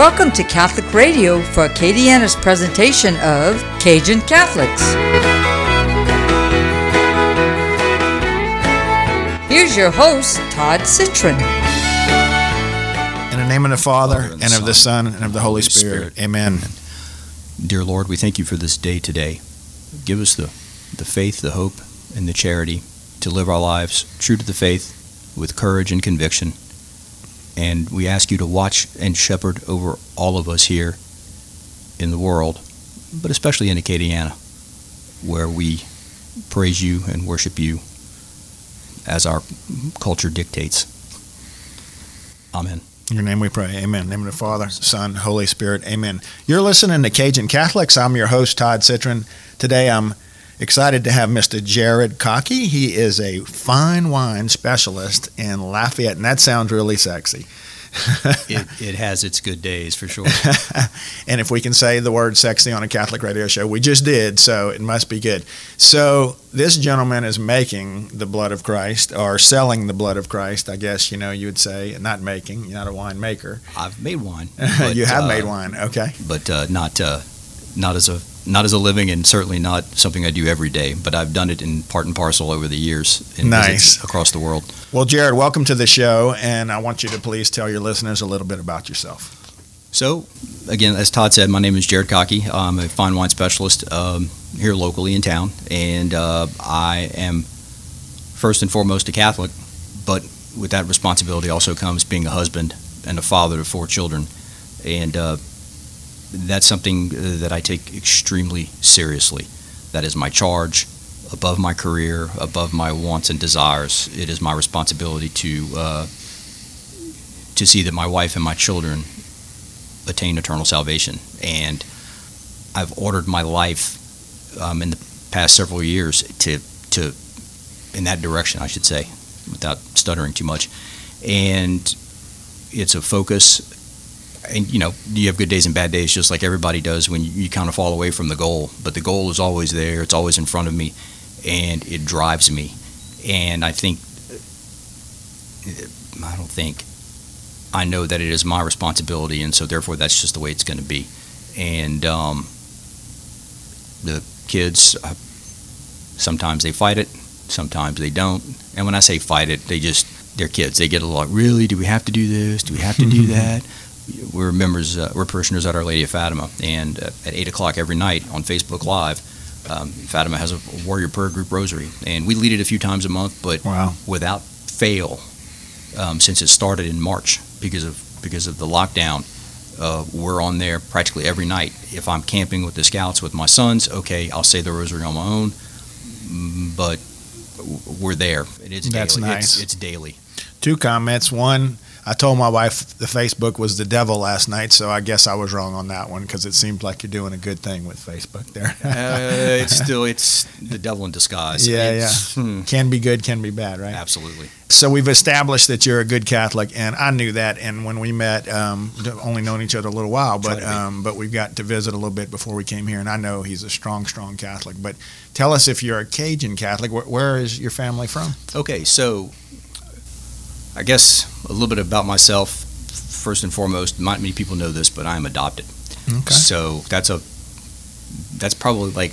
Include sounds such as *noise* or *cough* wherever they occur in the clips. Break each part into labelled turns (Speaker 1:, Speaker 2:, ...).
Speaker 1: Welcome to Catholic Radio for Acadiana's presentation of Cajun Catholics. Here's your host, Todd Citron.
Speaker 2: In the name of the Father,
Speaker 3: Father, and
Speaker 2: and,
Speaker 3: the
Speaker 2: of the Son, and of the Holy Spirit. Amen.
Speaker 3: Dear Lord, we thank you for this day today. Give us the, the faith, the hope, and the charity to live our lives true to the faith with courage and conviction. And we ask you to watch and shepherd over all of us here in the world, but especially in Acadiana, where we praise you and worship you as our culture dictates. Amen.
Speaker 2: In your name we pray. Amen. Name of the Father, Son, Holy Spirit. Amen. You're listening to Cajun Catholics. I'm your host, Todd Citron. Today I'm excited to have Mr. Jared Cockey. He is a fine wine specialist in Lafayette, and that sounds really sexy.
Speaker 3: It, it has its good days for sure. *laughs*
Speaker 2: and if we can say the word sexy on a Catholic radio show, we just did, so it must be good. So this gentleman is making the blood of Christ, or selling the blood of Christ, I guess, you know, you would say, not making, you're not a wine maker.
Speaker 3: I've made wine. *laughs*
Speaker 2: you have
Speaker 3: uh,
Speaker 2: made wine, okay.
Speaker 3: but uh, not uh, not as a not as a living, and certainly not something I do every day. But I've done it in part and parcel over the years in
Speaker 2: Nice.
Speaker 3: across the world.
Speaker 2: Well, Jared, welcome to the show, and I want you to please tell your listeners a little bit about yourself.
Speaker 3: So, again, as Todd said, my name is Jared Cockey. I'm a fine wine specialist um, here locally in town, and uh, I am first and foremost a Catholic. But with that responsibility also comes being a husband and a father to four children, and uh, that's something uh, that I take extremely seriously. That is my charge, above my career, above my wants and desires. It is my responsibility to uh, to see that my wife and my children attain eternal salvation. And I've ordered my life um, in the past several years to to in that direction, I should say, without stuttering too much. And it's a focus. And you know, you have good days and bad days, just like everybody does when you, you kind of fall away from the goal. But the goal is always there; it's always in front of me, and it drives me. And I think, I don't think, I know that it is my responsibility, and so therefore that's just the way it's going to be. And um, the kids, uh, sometimes they fight it, sometimes they don't. And when I say fight it, they just they're kids. They get a lot. Really? Do we have to do this? Do we have to do *laughs* that? We're members. Uh, we're parishioners at Our Lady of Fatima, and uh, at eight o'clock every night on Facebook Live, um, Fatima has a warrior prayer group rosary, and we lead it a few times a month, but
Speaker 2: Wow.
Speaker 3: without fail um, since it started in March because of because of the lockdown. Uh, we're on there practically every night. If I'm camping with the scouts with my sons, okay, I'll say the rosary on my own, but we're there. It is
Speaker 2: That's
Speaker 3: daily.
Speaker 2: nice.
Speaker 3: It's, it's daily.
Speaker 2: Two comments. One, I told my wife the Facebook was the devil last night, so I guess I was wrong on that one because it seemed like you're doing a good thing with Facebook there. *laughs*
Speaker 3: Uh, it's still it's the devil in disguise.
Speaker 2: Yeah,
Speaker 3: It's- hmm,
Speaker 2: can be good, can be bad, right?
Speaker 3: absolutely.
Speaker 2: So we've established that you're a good Catholic, and I knew that. And when we met, um, only known each other a little while, but um, but we've got to visit a little bit before we came here, and I know he's a strong, strong Catholic. But tell us if you're a Cajun Catholic. Where, where is your family from?
Speaker 3: Okay, so I guess a little bit about myself. First and foremost, not many people know this, but I am adopted.
Speaker 2: Okay.
Speaker 3: So that's a that's probably like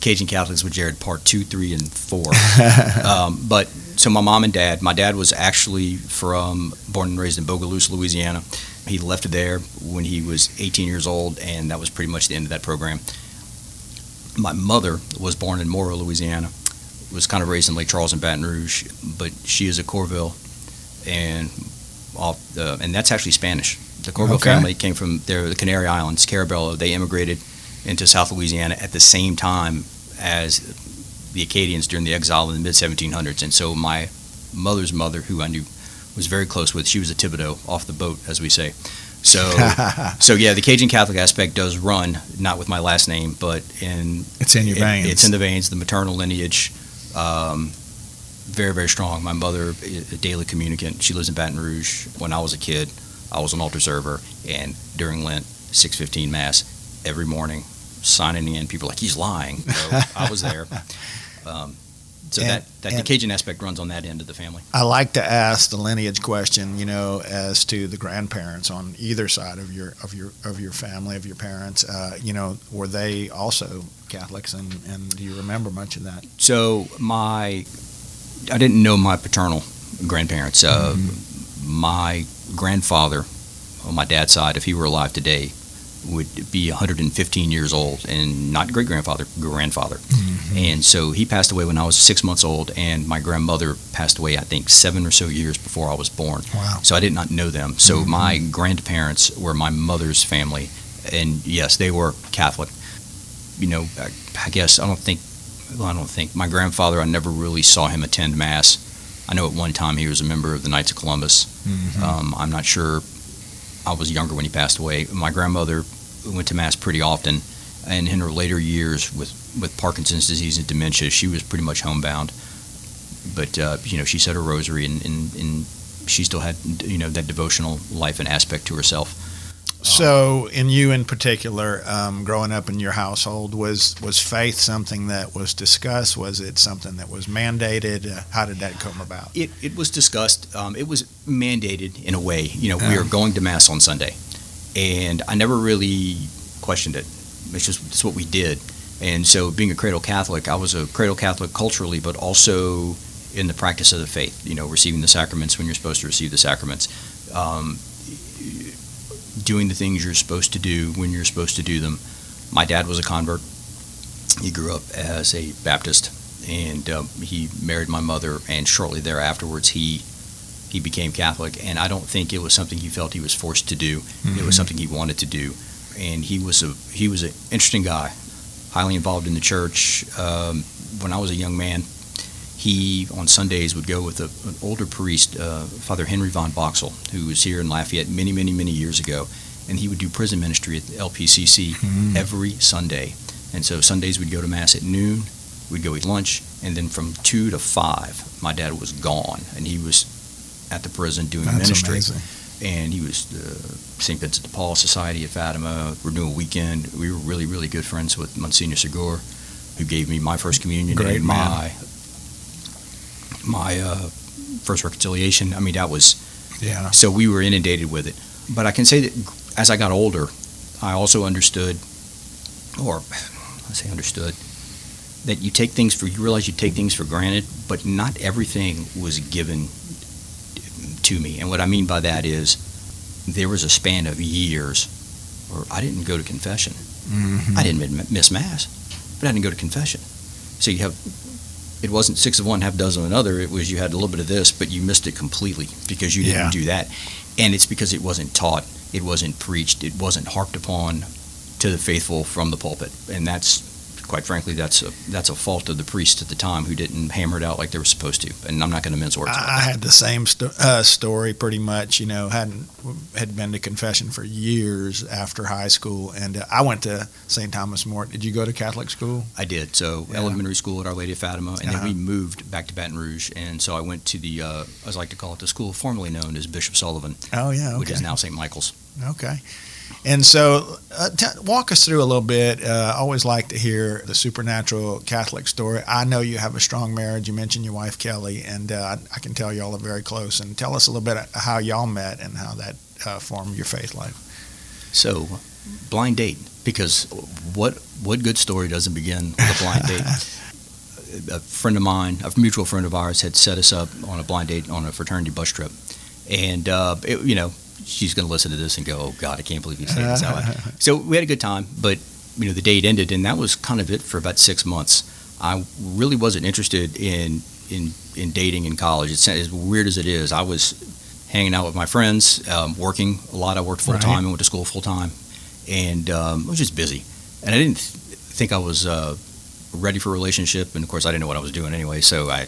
Speaker 3: Cajun Catholics with Jared part two, three, and four. *laughs* um, but so my mom and dad, my dad was actually from born and raised in Bogalusa, Louisiana. He left there when he was 18 years old, and that was pretty much the end of that program. My mother was born in Moro, Louisiana. Was kind of raised in Lake Charles and Baton Rouge, but she is a Corville, and off the, and that's actually Spanish. The Corville
Speaker 2: Okay.
Speaker 3: family came from there, the Canary Islands, Carabello. They immigrated into South Louisiana at the same time as the Acadians during the exile in the mid 1700s. And so my mother's mother, who I knew was very close with, she was a Thibodeau off the boat, as we say. So, *laughs* so yeah, the Cajun Catholic aspect does run, not with my last name, but in
Speaker 2: it's in your
Speaker 3: it-
Speaker 2: veins.
Speaker 3: It's in the veins. The maternal lineage, um, very very strong. My mother, a daily communicant. She lives in Baton Rouge. When I was a kid, I was an altar server, and during Lent, six fifteen mass every morning, signing in. People are like he's lying. So I was there. *laughs* Um, So
Speaker 2: And-
Speaker 3: that, that the Cajun aspect runs on that end of the family.
Speaker 2: I like to ask the lineage question, you know, as to the grandparents on either side of your of your of your family of your parents. Uh, you know, were they also Catholics, and, and do you remember much of that?
Speaker 3: So my, I didn't know my paternal grandparents. Uh, mm-hmm. My grandfather, on my dad's side, if he were alive today, would be 115 years old, and not great grandfather, grandfather. And so he passed away when I was six months old, and my grandmother passed away, I think, seven or so years before I was born.
Speaker 2: Wow.
Speaker 3: So I did not know them. So mm-hmm. my grandparents were my mother's family, and yes, they were Catholic. You know, I, I guess I don't think. Well, I don't think my grandfather. I never really saw him attend mass. I know at one time he was a member of the Knights of Columbus. Um, I'm not sure. I was younger when he passed away. My grandmother went to mass pretty often, and in her later years with with Parkinson's disease and dementia, she was pretty much homebound. But uh, you know, she said her rosary, and, and, and she still had you know that devotional life and aspect to herself.
Speaker 2: So, in you in particular, um, growing up in your household, was was faith something that was discussed? Was it something that was mandated? Uh, how did that come about?
Speaker 3: It, it was discussed. Um, it was mandated in a way. You know, we are going to mass on Sunday, and I never really questioned it. It's just it's what we did. And so, being a cradle Catholic, I was a cradle Catholic culturally, but also in the practice of the faith. You know, receiving the sacraments when you're supposed to receive the sacraments, um, doing the things you're supposed to do when you're supposed to do them. My dad was a convert. He grew up as a Baptist, and um, he married my mother. And shortly thereafterwards, he he became Catholic. And I don't think it was something he felt he was forced to do. It was something he wanted to do. And he was a he was an interesting guy, highly involved in the church. Um, when I was a young man, he on Sundays would go with a, an older priest, uh, Father Henry von Boxel, who was here in Lafayette many, many, many years ago, and he would do prison ministry at the LPCC
Speaker 2: Mhm.
Speaker 3: every Sunday. And so Sundays we'd go to mass at noon, we'd go eat lunch, and then from two to five, my dad was gone, and he was at the prison doing
Speaker 2: That's
Speaker 3: ministry
Speaker 2: amazing.
Speaker 3: and he was the St. Vincent de Paul Society of Fatima, Renewal Weekend. We were really, really good friends with Monsignor Segura, who gave me my first communion
Speaker 2: Great
Speaker 3: and my my uh, first reconciliation. I mean, that was
Speaker 2: Yeah.
Speaker 3: so we were inundated with it. But I can say that as I got older, I also understood, or I say understood, that you take things for you realize you take things for granted, but not everything was given to me. And what I mean by that is there was a span of years where I didn't go to confession.
Speaker 2: Mhm.
Speaker 3: I didn't miss mass, but I didn't go to confession. So you have, it wasn't six of one, half dozen of another. It was you had a little bit of this, but you missed it completely because you didn't
Speaker 2: Yeah.
Speaker 3: do that. And it's because it wasn't taught, it wasn't preached, it wasn't harped upon to the faithful from the pulpit. And that's, quite frankly, that's a, that's a fault of the priest at the time who didn't hammer it out like they were supposed to. And I'm not going to mince words.
Speaker 2: I, I had the same sto- uh, story pretty much. You know, hadn't had been to confession for years after high school, and uh, I went to St. Thomas More. Did you go to Catholic school?
Speaker 3: I did. So
Speaker 2: Yeah.
Speaker 3: elementary school at Our Lady of Fatima, and
Speaker 2: Uh-huh.
Speaker 3: then we moved back to Baton Rouge, and so I went to the, uh, as I like to call it, the school formerly known as Bishop Sullivan,
Speaker 2: Oh yeah,
Speaker 3: which is now St. Michael's.
Speaker 2: okay. And so, uh, t- walk us through a little bit. Uh, I always like to hear the supernatural Catholic story. I know you have a strong marriage. You mentioned your wife Kelly, and uh, I, I can tell y'all are very close. And tell us a little bit how y'all met and how that uh, formed your faith life.
Speaker 3: So, blind date, because what what good story doesn't begin with a blind date? *laughs* a friend of mine, a mutual friend of ours, had set us up on a blind date on a fraternity bus trip, and uh, it, you know she's going to listen to this and go, "Oh God, I can't believe he's saying this *laughs* out loud." So we had a good time, but you know the date ended, and that was kind of it for about six months. I really wasn't interested in in in dating in college. It's as weird as it is. I was hanging out with my friends, um, working a lot. I worked full time
Speaker 2: Right.
Speaker 3: and went to school full time, and um, I was just busy. And I didn't th- think I was uh, ready for a relationship. And of course, I didn't know what I was doing anyway. So I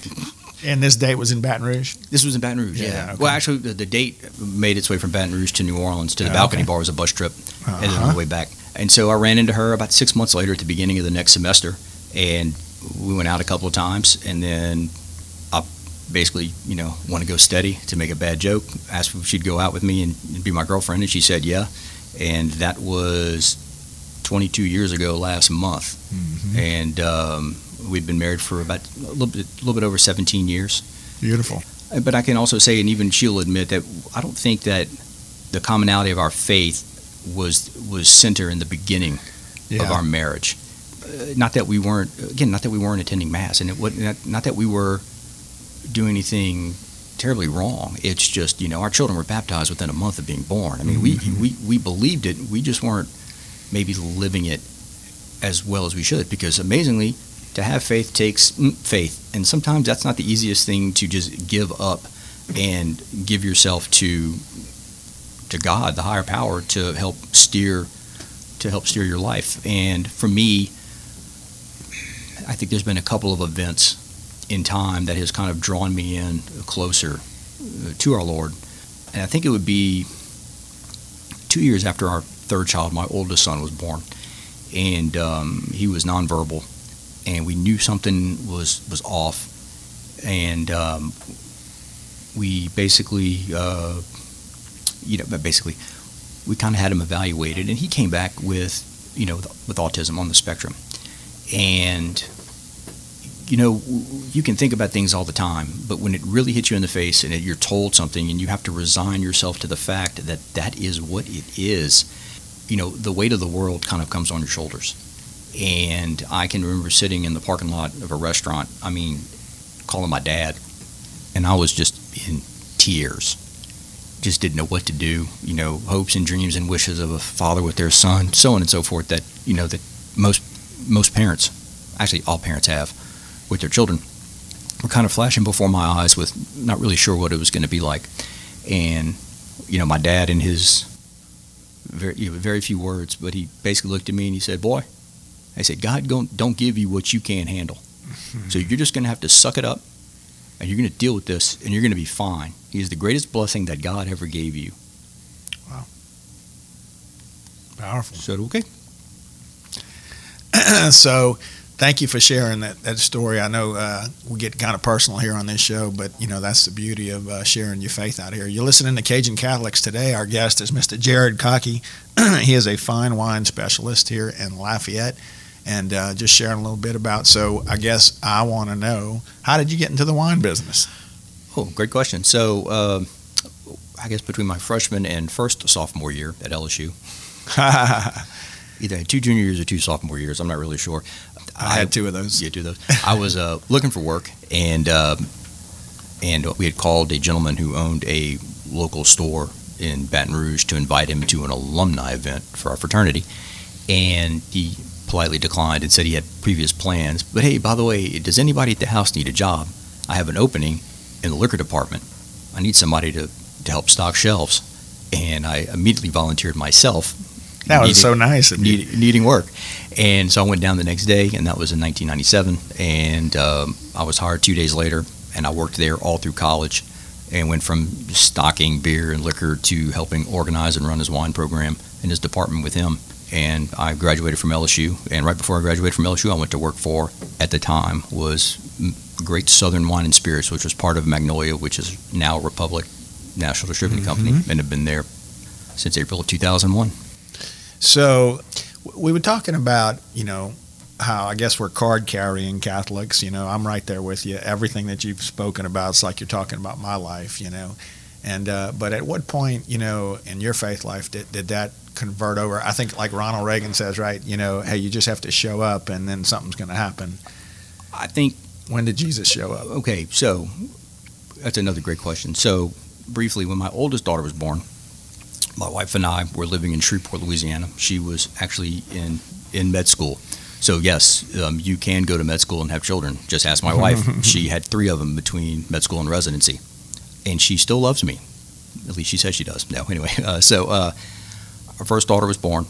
Speaker 2: And this date was in Baton Rouge.
Speaker 3: this was in Baton Rouge. Yeah.
Speaker 2: Yeah, okay.
Speaker 3: Well, actually, the, the date made its way from Baton Rouge to New Orleans to the
Speaker 2: Oh,
Speaker 3: balcony
Speaker 2: okay.
Speaker 3: bar was a bus trip, and then on
Speaker 2: Uh-huh.
Speaker 3: the way back. And so I ran into her about six months later at the beginning of the next semester, and we went out a couple of times, and then I basically, you know, want to go steady to make a bad joke. Asked if she'd go out with me and, and be my girlfriend, and she said yeah, and that was 22 years ago last month
Speaker 2: Mm-hmm.
Speaker 3: and um, We'd been married for about a little bit, a little bit over 17 years.
Speaker 2: Beautiful.
Speaker 3: Uh, But I can also say, and even she'll admit that I don't think that the commonality of our faith was was center in the beginning
Speaker 2: Yeah.
Speaker 3: of our marriage. Uh, not that we weren't again, not that we weren't attending mass, and it was not, not that we were doing anything terribly wrong. It's just you know our children were baptized within a month of being born. I mean, we, we we believed it. We just weren't maybe living it as well as we should because amazingly. To have faith takes faith, and sometimes that's not the easiest thing to just give up and give yourself to to God, the higher power, to help steer to help steer your life. And for me, I think there's been a couple of events in time that has kind of drawn me in closer uh, to our Lord. And I think it would be two years after our third child, my oldest son, was born, and um, he was nonverbal, and we knew something was was off, and um, we basically, uh, you know, basically, we kind of had him evaluated, and he came back with, you know, with, with autism on the spectrum, and you know, you can think about things all the time, but when it really hits you in the face and you're told something and you have to resign yourself to the fact that that is what it is, you know, the weight of the world kind of comes on your shoulders. And I can remember sitting in the parking lot of a restaurant, I mean, calling my dad, and I was just in tears. Just didn't know what to do, you know, hopes and dreams and wishes of a father with their son, so on and so forth, that, you know, that most most parents, actually all parents have with their children were kind of flashing before my eyes with not really sure what it was going to be like. And, you know, my dad in his very, you know, very few words, but he basically looked at me and he said, boy, I said, God don't, don't give you what you can't handle. So you're just going to have to suck it up and you're going to deal with this and you're going to be fine. He is the greatest blessing that God ever gave you. Wow.
Speaker 2: Powerful.
Speaker 3: So, okay. *clears throat*
Speaker 2: so thank you for sharing that, that story. I know uh, we get kind of personal here on this show, but you know that's the beauty of uh, sharing your faith out here. You're listening to Cajun Catholics today. Our guest is Mr. Jared Cocky. *clears throat* he is a fine wine specialist here in Lafayette, and uh, just sharing a little bit about. So I guess I want to know how did you get into the wine business?
Speaker 3: Oh, great question. So, uh, I guess between my freshman and first sophomore year at LSU, *laughs* either I had two junior years or two sophomore years. I'm not really sure.
Speaker 2: I had two of those.
Speaker 3: Yeah, two of those. I was uh, looking for work, and uh, and we had called a gentleman who owned a local store in Baton Rouge to invite him to an alumni event for our fraternity, and he politely declined and said he had previous plans. But hey, by the way, does anybody at the house need a job? I have an opening in the liquor department. I need somebody to, to help stock shelves, and I immediately volunteered myself.
Speaker 2: That was
Speaker 3: needing-
Speaker 2: so nice
Speaker 3: need, needing work. And so I went down the next day, and that was in 1997. And um, I was hired two days later, and I worked there all through college and went from stocking beer and liquor to helping organize and run his wine program in his department with him. And I graduated from LSU. And right before I graduated from LSU, I went to work for, at the time, was Great Southern Wine and Spirits, which was part of Magnolia, which is now Republic National Distributing Company, and have been there since April of 2001.
Speaker 2: So we were talking about, you know, how I guess we're card carrying Catholics. You know, I'm right there with you. Everything that you've spoken about, it's like you're talking about my life. You know, and uh, but at what point, you know, in your faith life, did, did that convert over? I think like Ronald Reagan says, right? You know, hey, you just have to show up, and then something's going to happen.
Speaker 3: I think
Speaker 2: When did Jesus show up?
Speaker 3: Okay, so that's another great question. So, briefly, when my oldest daughter was born, my wife and I were living in Shreveport, Louisiana. She was actually in, in med school. So, yes, um, you can go to med school and have children. Just ask my wife. *laughs* she had three of them between med school and residency. And she still loves me. At least she says she does. No, anyway. *laughs* Uh, so, uh, our first daughter was born.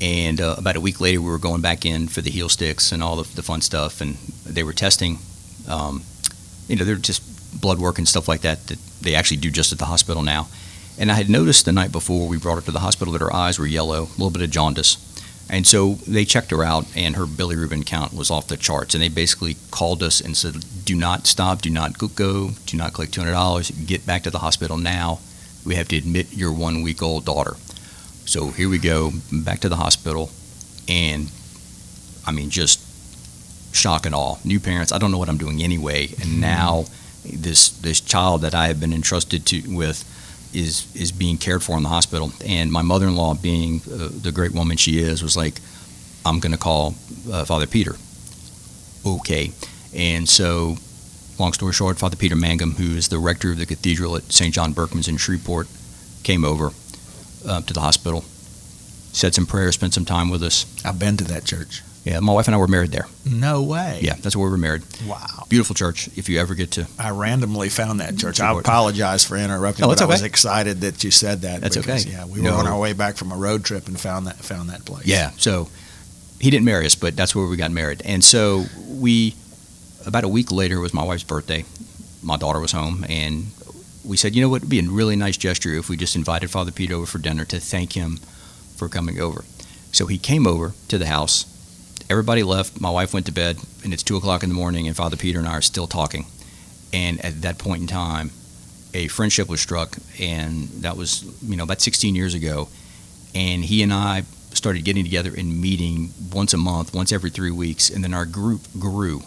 Speaker 3: And uh, about a week later, we were going back in for the heel sticks and all the, the fun stuff. And they were testing um, you know, they're just blood work and stuff like that that they actually do just at the hospital now. And I had noticed the night before we brought her to the hospital that her eyes were yellow, a little bit of jaundice. And so they checked her out, and her bilirubin count was off the charts. And they basically called us and said, "Do not stop, do not go, do not collect two hundred dollars. Get back to the hospital now. We have to admit your one week old daughter." So here we go, back to the hospital, and I mean, just shock and awe. New parents, I don't know what I'm doing anyway, and now this this child that I have been entrusted to with is is being cared for in the hospital. And my mother-in-law, being uh, the great woman she is, was like, "I'm going to call uh, Father Peter." Okay, and so, long story short, Father Peter Mangum, who is the rector of the cathedral at St. John Berchmans in Shreveport, came over uh, to the hospital, said some prayers, spent some time with us.
Speaker 2: I've been to that church.
Speaker 3: Yeah, my wife and I were married there.
Speaker 2: No way.
Speaker 3: Yeah, that's where we were married.
Speaker 2: Wow.
Speaker 3: Beautiful church. If you ever get to,
Speaker 2: I randomly found that church. I apologize for interrupting,
Speaker 3: No,
Speaker 2: but
Speaker 3: it's
Speaker 2: I was excited that you said that.
Speaker 3: That's
Speaker 2: because,
Speaker 3: okay.
Speaker 2: Yeah, we
Speaker 3: No.
Speaker 2: were on our way back from a road trip and found that found that place.
Speaker 3: yeah. So he didn't marry us, but that's where we got married. And so we, about a week later, was my wife's birthday. My daughter was home, and we said, you know what, it'd be a really nice gesture if we just invited Father Pete over for dinner to thank him for coming over. So he came over to the house. Everybody left. My wife went to bed, and it's two o'clock in the morning, and Father Peter and I are still talking. And at that point in time, a friendship was struck, and that was, you know, about 16 years ago. And he and I started getting together and meeting once a month, once every three weeks, and then our group grew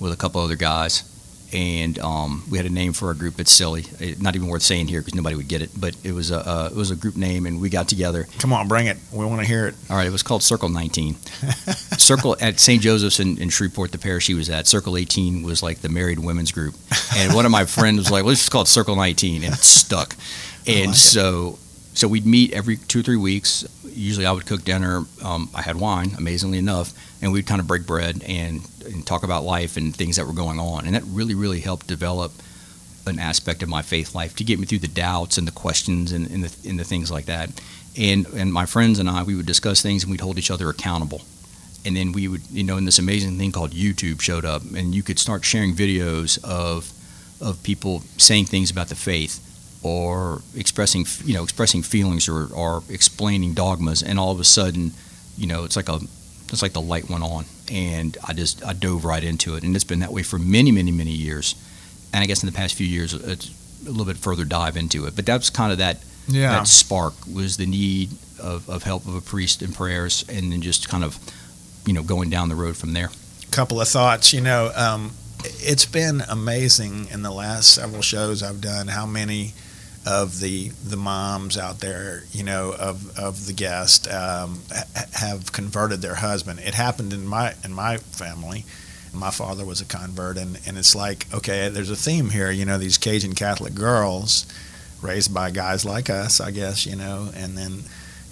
Speaker 3: with a couple other guys. And um, we had a name for our group. It's silly, It- not even worth saying here because nobody would get it. But it was a uh, it was a group name, and we got together.
Speaker 2: Come on, bring it. We want to hear it.
Speaker 3: All right, it was called Circle 19. *laughs* Circle at St. Joseph's in, in Shreveport, the parish he was at. Circle 18 was like the married women's group, and one of my friends was like, "Let's just call it Circle 19," and it stuck. And
Speaker 2: like it.
Speaker 3: So, we'd meet every two or three weeks. Usually, I would cook dinner. Um, I had wine, amazingly enough, and we'd kind of break bread and, and talk about life and things that were going on, and that really, really helped develop an aspect of my faith life to get me through the doubts and the questions and, and, the, and the things like that. And and my friends and I, we would discuss things and we'd hold each other accountable. And then we would, you know, and this amazing thing called YouTube showed up, and you could start sharing videos of of people saying things about the faith or expressing, you know, expressing feelings or, or explaining dogmas, and all of a sudden, you know, it's like a it's like the light went on, and I just I dove right into it, and it's been that way for many, many, many years. And I guess in the past few years, it's a little bit further dive into it. But that's kind of that
Speaker 2: Yeah.
Speaker 3: that spark was the need of, of help of a priest in prayers, and then just kind of, you know, going down the road from there.
Speaker 2: couple of thoughts. You know, um, it's been amazing in the last several shows I've done how many of the the moms out there, you know, of of the guest um, ha- have converted their husband. It happened in my in my family. My father was a convert, and, and it's like, okay, there's a theme here. You know, these Cajun Catholic girls raised by guys like us, I guess, you know, and then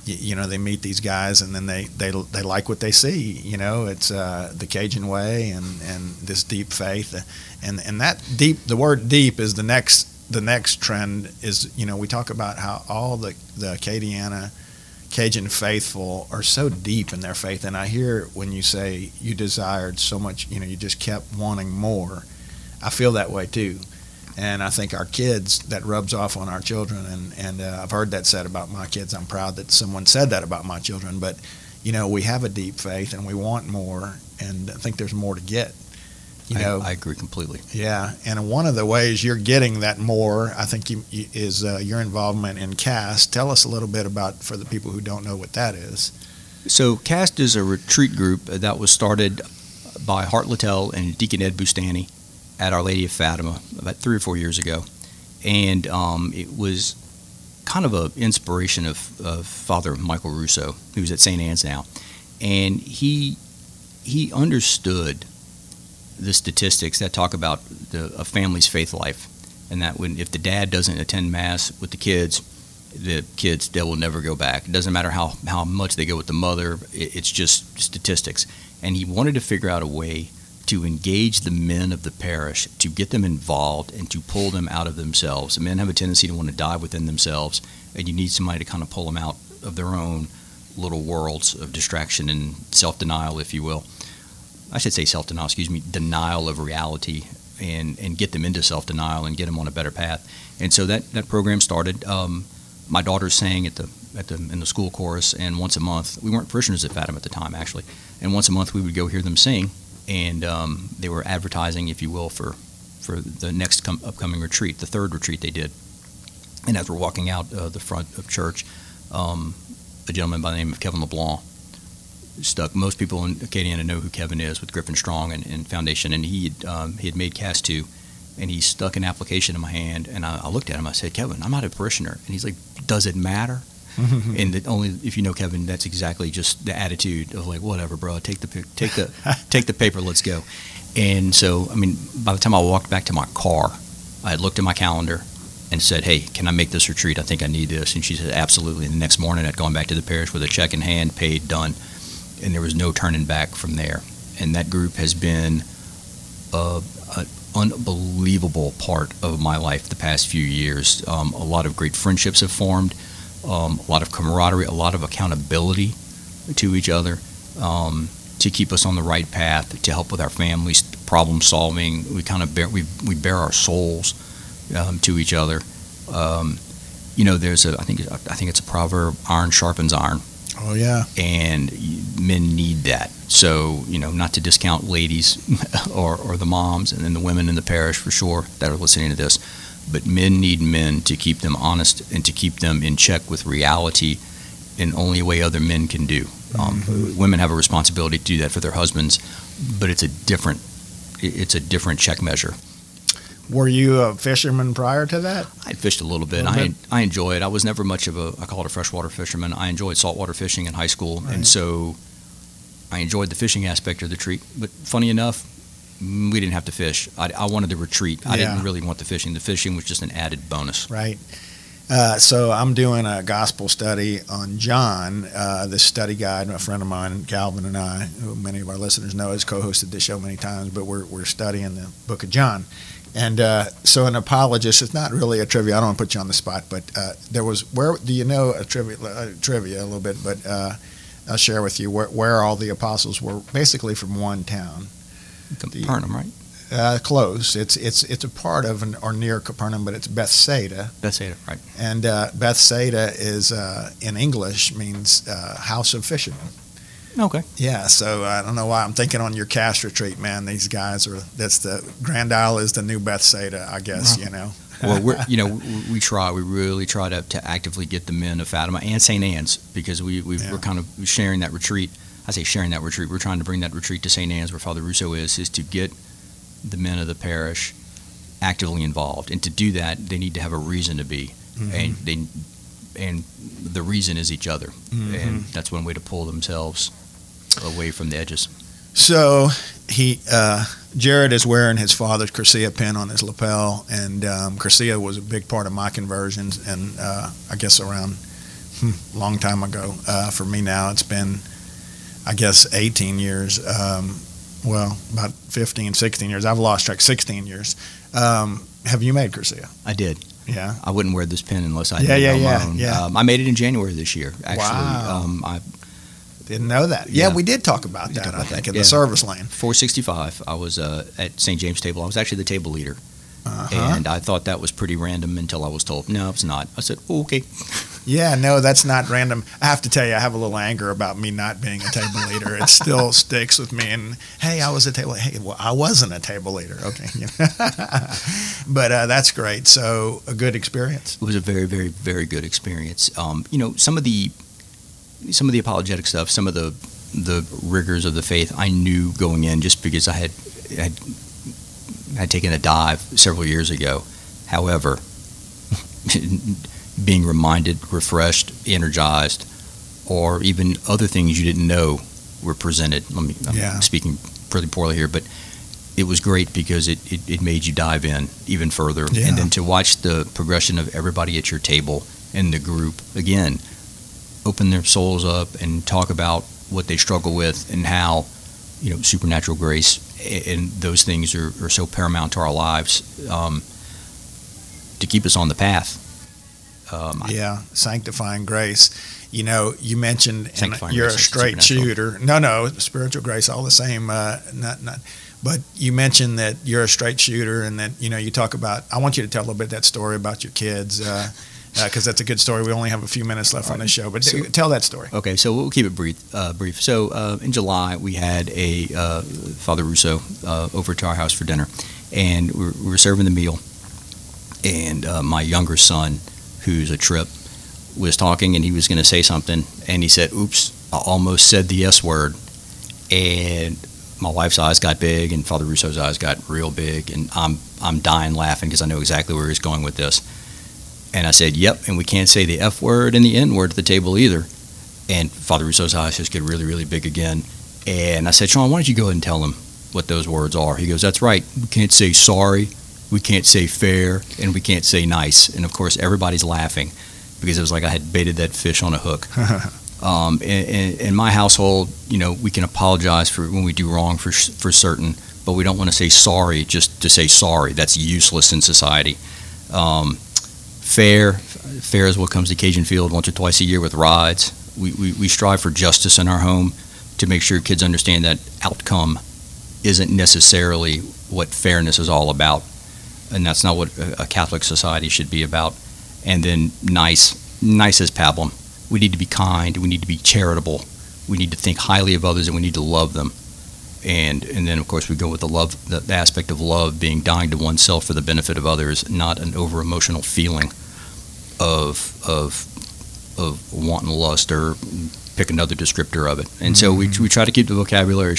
Speaker 2: you, know they meet these guys and then they, they they like what they see you know it's uh, the Cajun way and, and this deep faith and and that deep the word deep is the next the next trend is you know we talk about how all the the Acadiana Cajun faithful are so deep in their faith. And I hear when you say you desired so much you know you just kept wanting more I feel that way too. And I think our kids that rubs off on our children. And and uh, I've heard that said about my kids. I'm proud that someone said that about my children. But you know we have a deep faith and we want more. And I think there's more to get you
Speaker 3: I-
Speaker 2: know
Speaker 3: I, agree completely.
Speaker 2: yeah and one of the ways you're getting that more I think you, you, is uh, your involvement in CAST tell us a little bit about for the people who don't know what that is
Speaker 3: So, CAST is a retreat group that was started by Hart Littell and Deacon Ed Bustani at Our Lady of Fatima about three or four years ago. And um, it was kind of an inspiration of, of Father Michael Russo, who's at St. Anne's now. And he, he understood the statistics that talk about the, a family's faith life. And that when if the dad doesn't attend Mass with the kids, the kids they will never go back. It doesn't matter how, how much they go with the mother. It, it's just statistics. And he wanted to figure out a way to engage the men of the parish, to get them involved, and to pull them out of themselves. And men have a tendency to want to dive within themselves, and you need somebody to kind of pull them out of their own little worlds of distraction and self-denial, if you will. I should say self-denial. Excuse me, denial of reality, and and get them into self-denial and get them on a better path. And so that that program started. Um, my daughter sang at the at the in the school chorus, and once a month we weren't parishioners at Fatima at the time actually, and once a month we would go hear them sing, and um, they were advertising, if you will, for for the next com- upcoming retreat, the third retreat they did. And as we're walking out uh, the front of church, um, a gentleman by the name of Kevin LeBlanc stuck. Most people in Acadiana know who Kevin is with Griffin Strong and, and Foundation, and he had, um, he had made Cast 2, and he stuck an application in my hand, and I, I looked at him. I said, Kevin, I'm not a parishioner. And he's like, Does it matter? *laughs* and that only if you know Kevin, that's exactly just the attitude of like, whatever, bro, take the take the *laughs* take the paper, let's go. And so, I mean, by the time I walked back to my car, I had looked at my calendar and said, "Hey, can I make this retreat? I think I need this." And she said, "Absolutely." And the next morning, I'd gone back to the parish with a check in hand, paid, done, and there was no turning back from there. And that group has been an unbelievable part of my life the past few years. Um, a lot of great friendships have formed, um, a lot of camaraderie, a lot of accountability to each other. Um, to keep us on the right path, to help with our families, problem solving, we kind of bear we, we bear our souls um, to each other. Um, you know, there's a I think I think it's a proverb: iron sharpens iron,
Speaker 2: Oh yeah.
Speaker 3: and men need that. So you know, not to discount ladies *laughs* or or the moms and then the women in the parish for sure that are listening to this, but men need men to keep them honest and to keep them in check with reality in only a way other men can do. Um, Women have a responsibility to do that for their husbands, but it's a different it's a different check measure.
Speaker 2: Were you a fisherman prior to that?
Speaker 3: I fished a little bit.
Speaker 2: Little
Speaker 3: I
Speaker 2: bit.
Speaker 3: I enjoy it. I was never much of a I call it a freshwater fisherman. I enjoyed saltwater fishing in high school,
Speaker 2: Right.
Speaker 3: and so I enjoyed the fishing aspect of the treat. But funny enough, we didn't have to fish. I, I wanted the retreat. I
Speaker 2: Yeah.
Speaker 3: didn't really want the fishing. The fishing was just an added bonus.
Speaker 2: Right. Uh, so I'm doing a gospel study on John. Uh, this study guide, a friend of mine, Calvin, and I, who many of our listeners know, has co-hosted this show many times. But we're we're studying the Book of John, and uh, so an apologist. is not really a trivia. I don't want to put you on the spot, but uh, there was where do you know a trivia uh, trivia a little bit, but. Uh, I'll share with you where, where all the apostles were basically from one town.
Speaker 3: Capernaum, right?
Speaker 2: Uh, close. It's it's it's a part of an, or near Capernaum, but it's Bethsaida.
Speaker 3: Bethsaida, right?
Speaker 2: And uh, Bethsaida is uh, in English means uh, house of fishermen.
Speaker 3: Okay.
Speaker 2: Yeah, so I don't know why I'm thinking on your cast retreat, man. These guys are that's the Grand Isle is the new Bethsaida, I guess.
Speaker 3: Wow.
Speaker 2: You know.
Speaker 3: Well, we're, *laughs* you know, we, we try. We really try to, to actively get the men of Fatima and St. Anne's because we we
Speaker 2: Yeah.
Speaker 3: we're kind of sharing that retreat. I say sharing that retreat. We're trying to bring that retreat to St. Anne's, where Father Russo is, is to get the men of the parish actively involved. And to do that, they need to have a reason to be,
Speaker 2: Mhm.
Speaker 3: and they and the reason is each other,
Speaker 2: Mhm.
Speaker 3: and that's one way to pull themselves away from the edges.
Speaker 2: So he, uh, Jared is wearing his father's Cursillo pin on his lapel, and um, Cursillo was a big part of my conversions, and uh, I guess around hmm, long time ago. Uh, for me now, it's been, I guess, 18 years. Um, well, about 15, 16 years. I've lost track. 16 years. Um, have you made Cursillo?
Speaker 3: I did.
Speaker 2: Yeah.
Speaker 3: I wouldn't wear this pin unless I
Speaker 2: Yeah, yeah, yeah, yeah.
Speaker 3: Um, I made it in January this year. Actually,
Speaker 2: Wow.
Speaker 3: um, I
Speaker 2: Didn't know that. Yeah,
Speaker 3: Yeah.
Speaker 2: we did talk about that.
Speaker 3: talked
Speaker 2: I think
Speaker 3: that,
Speaker 2: in
Speaker 3: yeah.
Speaker 2: the service lane.
Speaker 3: 465. I was uh, at St. James table. I was actually the table leader,
Speaker 2: Uh-huh.
Speaker 3: and I thought that was pretty random until I was told, no, it's not. I said, oh, okay. *laughs*
Speaker 2: Yeah, no, that's not random. I have to tell you, I have a little anger about me not being a table leader. It still *laughs* sticks with me. And hey, I was a table. Hey, well, I wasn't a table leader. Okay, *laughs* but uh, that's great. So a good experience.
Speaker 3: It was a very, very, very good experience. Um, you know, some of the some of the apologetic stuff, some of the the rigors of the faith, I knew going in just because I had had had taken a dive several years ago. However, *laughs* being reminded, refreshed, energized, or even other things you didn't know were presented. Let me, I'm
Speaker 2: Yeah.
Speaker 3: speaking pretty poorly here, but it was great because it, it, it made you dive in even further.
Speaker 2: Yeah.
Speaker 3: And then to watch the progression of everybody at your table and the group, again, open their souls up and talk about what they struggle with and how, you know, supernatural grace and those things are, are so paramount to our lives um, to keep us on the path. Um,
Speaker 2: Yeah, sanctifying grace. You know, you mentioned and you're a straight shooter. No, no, spiritual grace, all the same. Uh, not, not. But you mentioned that you're a straight shooter, and that you know you talk about. I want you to tell a little bit that story about your kids, because that's a good story. We only have a few minutes left on this show, but
Speaker 3: So-
Speaker 2: tell that story.
Speaker 3: Okay, so we'll keep it brief. Uh, brief. So uh, in July, we had a uh, Father Russo uh, over to our house for dinner, and we were, we were serving the meal. And uh, my younger son, who's a trip, was talking, and he was going to say something, and he said, "Oops," I almost said the S word, and my wife's eyes got big, and Father Russo's eyes got real big, and I'm I'm dying laughing because I know exactly where he's going with this. And I said, "Yep," and we can't say the F word and the N word at the table either. And Father Russo's eyes just get really, really big again. And I said, Sean, why don't you go ahead and tell him what those words are? He goes, That's right. We can't say sorry, we can't say fair, and we can't say nice. And of course, everybody's laughing because it was like I had baited that fish on a hook. *laughs* um, in, in, in, my household, you know, we can apologize for when we do wrong for for certain, but we don't want to say sorry just to say sorry. That's useless in society. Um, fair, fair is what comes to Cajun Field once or twice a year with rides. We, we, we strive for justice in our home to make sure kids understand that outcome isn't necessarily what fairness is all about. And that's not what a Catholic society should be about. And then nice, nice as pablum. We need to be kind. We need to be charitable. We need to think highly of others, and we need to love them. And and then of course we go with the love, the aspect of love being dying to oneself for the benefit of others, not an over emotional feeling of of of wanton lust or pick another descriptor of it. And mm-hmm. so we, mm-hmm. we try to keep the vocabulary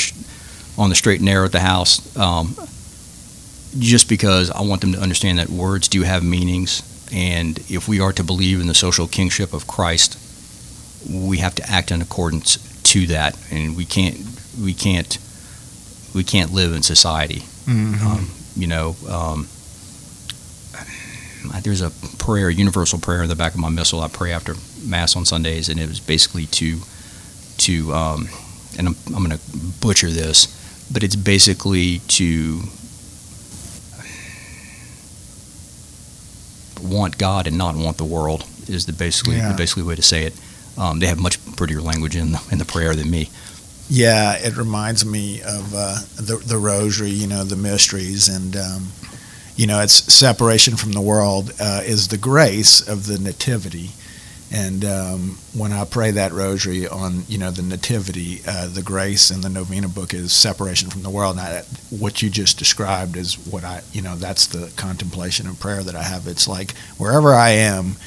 Speaker 3: on the straight and narrow at the house, um, just because I want them to understand that words do have meanings, and if we are to believe in the social kingship of Christ, we have to act in accordance to that, and we can't we can't we can't live in society. Mm-hmm. Um, you know, um, there's a prayer, a universal prayer in the back of my missal. I pray after mass on Sundays, and it was basically to to um, and I'm, I'm going to butcher this, but it's basically to want God and not want the world is the basically yeah. the basically way to say it. Um, they have much prettier language in the, in the prayer than me.
Speaker 2: Yeah, it reminds me of uh, the the rosary, you know, the mysteries, and um, you know, it's separation from the world uh, is the grace of the nativity. And um, when I pray that rosary on, you know, the nativity, uh, the grace in the novena book is separation from the world. Now, what you just described is what I, you know, that's the contemplation and prayer that I have. It's like wherever I am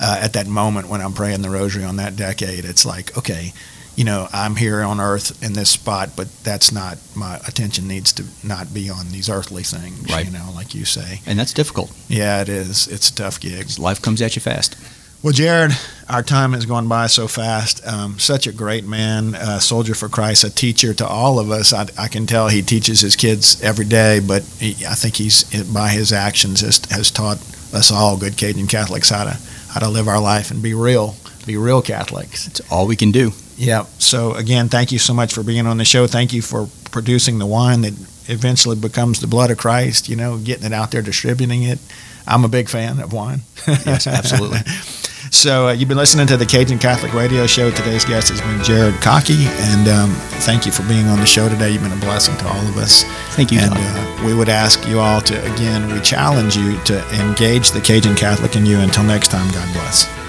Speaker 2: uh, at that moment when I'm praying the rosary on that decade, it's like, okay, you know, I'm here on earth in this spot, but that's not my attention needs to not be on these earthly things,
Speaker 3: right.
Speaker 2: you know, like you say.
Speaker 3: And that's difficult.
Speaker 2: Yeah, it is. It's a tough gig.
Speaker 3: Life comes at you fast.
Speaker 2: Well, Jared, our time has gone by so fast. Um, such a great man, a soldier for Christ, a teacher to all of us. I, I can tell he teaches his kids every day, but he, I think he's by his actions has, has taught us all, good Cajun Catholics, how to how to live our life and be real, be real Catholics.
Speaker 3: It's all we can do.
Speaker 2: Yeah. So again, thank you so much for being on the show. Thank you for producing the wine that eventually becomes the blood of Christ. You know, getting it out there, distributing it. I'm a big fan of wine. *laughs*
Speaker 3: yes, absolutely. *laughs*
Speaker 2: so uh, you've been listening to the Cajun Catholic Radio Show. Today's guest has been Jared Cocky, and um, thank you for being on the show today. You've been a blessing to all of us.
Speaker 3: Thank you.
Speaker 2: And uh, we would ask you all to again, we challenge you to engage the Cajun Catholic in you. Until next time, God bless.